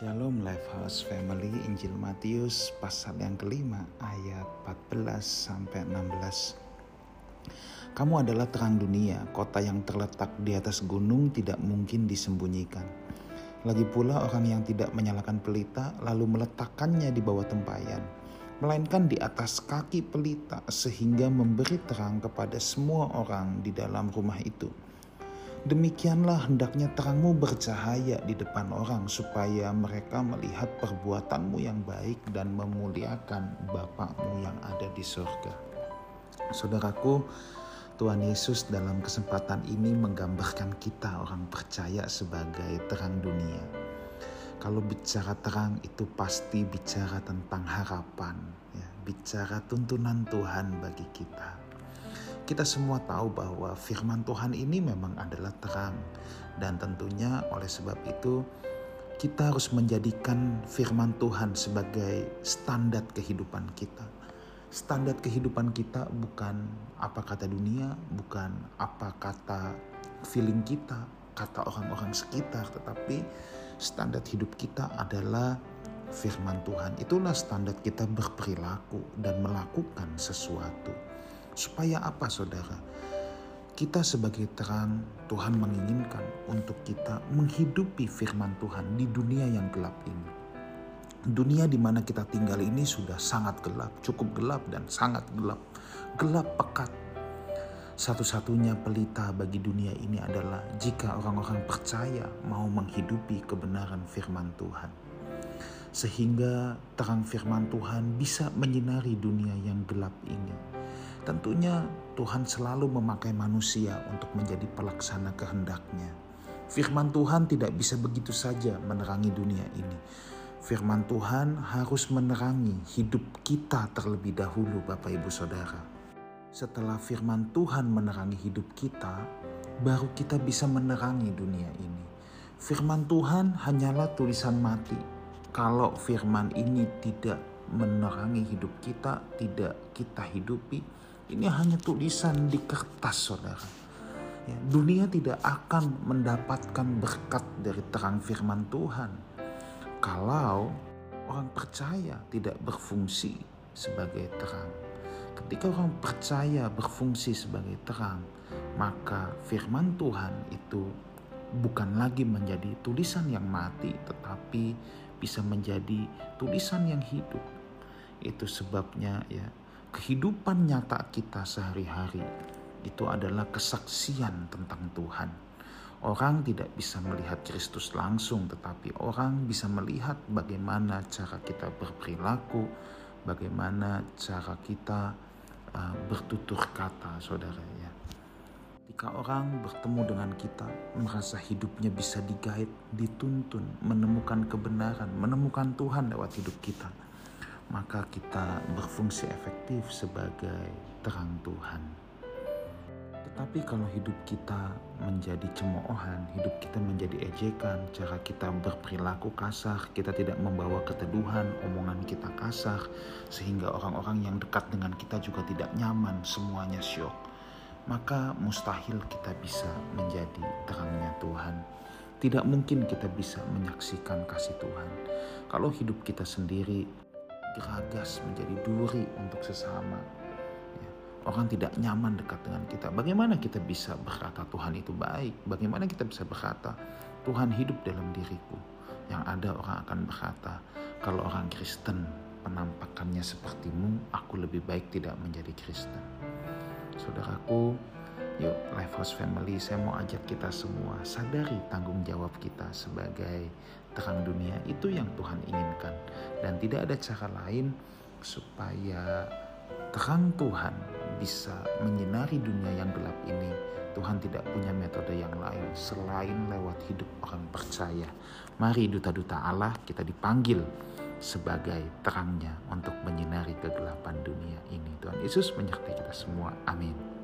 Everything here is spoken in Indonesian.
Shalom Lifehouse Family Injil Matius pasal yang kelima ayat 14 sampai 16. Kamu adalah terang dunia, kota yang terletak di atas gunung tidak mungkin disembunyikan. Lagi pula orang yang tidak menyalakan pelita lalu meletakkannya di bawah tempayan, melainkan di atas kaki pelita sehingga memberi terang kepada semua orang di dalam rumah itu. Demikianlah hendaknya terangmu bercahaya di depan orang supaya mereka melihat perbuatanmu yang baik dan memuliakan Bapakmu yang ada di surga. Saudaraku, Tuhan Yesus dalam kesempatan ini menggambarkan kita orang percaya sebagai terang dunia. Kalau bicara terang itu pasti bicara tentang harapan, ya, bicara tuntunan Tuhan bagi kita kita semua tahu bahwa firman Tuhan ini memang adalah terang dan tentunya oleh sebab itu kita harus menjadikan firman Tuhan sebagai standar kehidupan kita. Standar kehidupan kita bukan apa kata dunia, bukan apa kata feeling kita, kata orang-orang sekitar, tetapi standar hidup kita adalah firman Tuhan. Itulah standar kita berperilaku dan melakukan sesuatu. Supaya apa saudara? Kita sebagai terang Tuhan menginginkan untuk kita menghidupi firman Tuhan di dunia yang gelap ini. Dunia di mana kita tinggal ini sudah sangat gelap, cukup gelap dan sangat gelap. Gelap pekat. Satu-satunya pelita bagi dunia ini adalah jika orang-orang percaya mau menghidupi kebenaran firman Tuhan. Sehingga terang firman Tuhan bisa menyinari dunia yang gelap ini Tentunya Tuhan selalu memakai manusia untuk menjadi pelaksana kehendaknya. Firman Tuhan tidak bisa begitu saja menerangi dunia ini. Firman Tuhan harus menerangi hidup kita terlebih dahulu Bapak Ibu Saudara. Setelah firman Tuhan menerangi hidup kita, baru kita bisa menerangi dunia ini. Firman Tuhan hanyalah tulisan mati. Kalau firman ini tidak menerangi hidup kita, tidak kita hidupi, ini hanya tulisan di kertas, saudara. Ya, dunia tidak akan mendapatkan berkat dari terang firman Tuhan kalau orang percaya tidak berfungsi sebagai terang. Ketika orang percaya berfungsi sebagai terang, maka firman Tuhan itu bukan lagi menjadi tulisan yang mati, tetapi bisa menjadi tulisan yang hidup. Itu sebabnya ya kehidupan nyata kita sehari-hari itu adalah kesaksian tentang Tuhan. Orang tidak bisa melihat Kristus langsung, tetapi orang bisa melihat bagaimana cara kita berperilaku, bagaimana cara kita uh, bertutur kata, saudara ya. Jika orang bertemu dengan kita, merasa hidupnya bisa digait, dituntun, menemukan kebenaran, menemukan Tuhan lewat hidup kita maka kita berfungsi efektif sebagai terang Tuhan. Tetapi kalau hidup kita menjadi cemoohan, hidup kita menjadi ejekan, cara kita berperilaku kasar, kita tidak membawa keteduhan, omongan kita kasar, sehingga orang-orang yang dekat dengan kita juga tidak nyaman, semuanya syok. Maka mustahil kita bisa menjadi terangnya Tuhan. Tidak mungkin kita bisa menyaksikan kasih Tuhan. Kalau hidup kita sendiri geragas, menjadi duri untuk sesama. Ya, orang tidak nyaman dekat dengan kita. Bagaimana kita bisa berkata Tuhan itu baik? Bagaimana kita bisa berkata Tuhan hidup dalam diriku? Yang ada orang akan berkata, kalau orang Kristen penampakannya sepertimu, aku lebih baik tidak menjadi Kristen. Saudaraku, yuk Lifehouse Family, saya mau ajak kita semua sadari tanggung jawab kita sebagai terang dunia. Itu yang Tuhan inginkan. Dan tidak ada cara lain supaya terang Tuhan bisa menyinari dunia yang gelap ini. Tuhan tidak punya metode yang lain selain lewat hidup orang percaya. Mari duta-duta Allah kita dipanggil sebagai terangnya untuk menyinari kegelapan dunia ini. Tuhan Yesus menyertai kita semua. Amin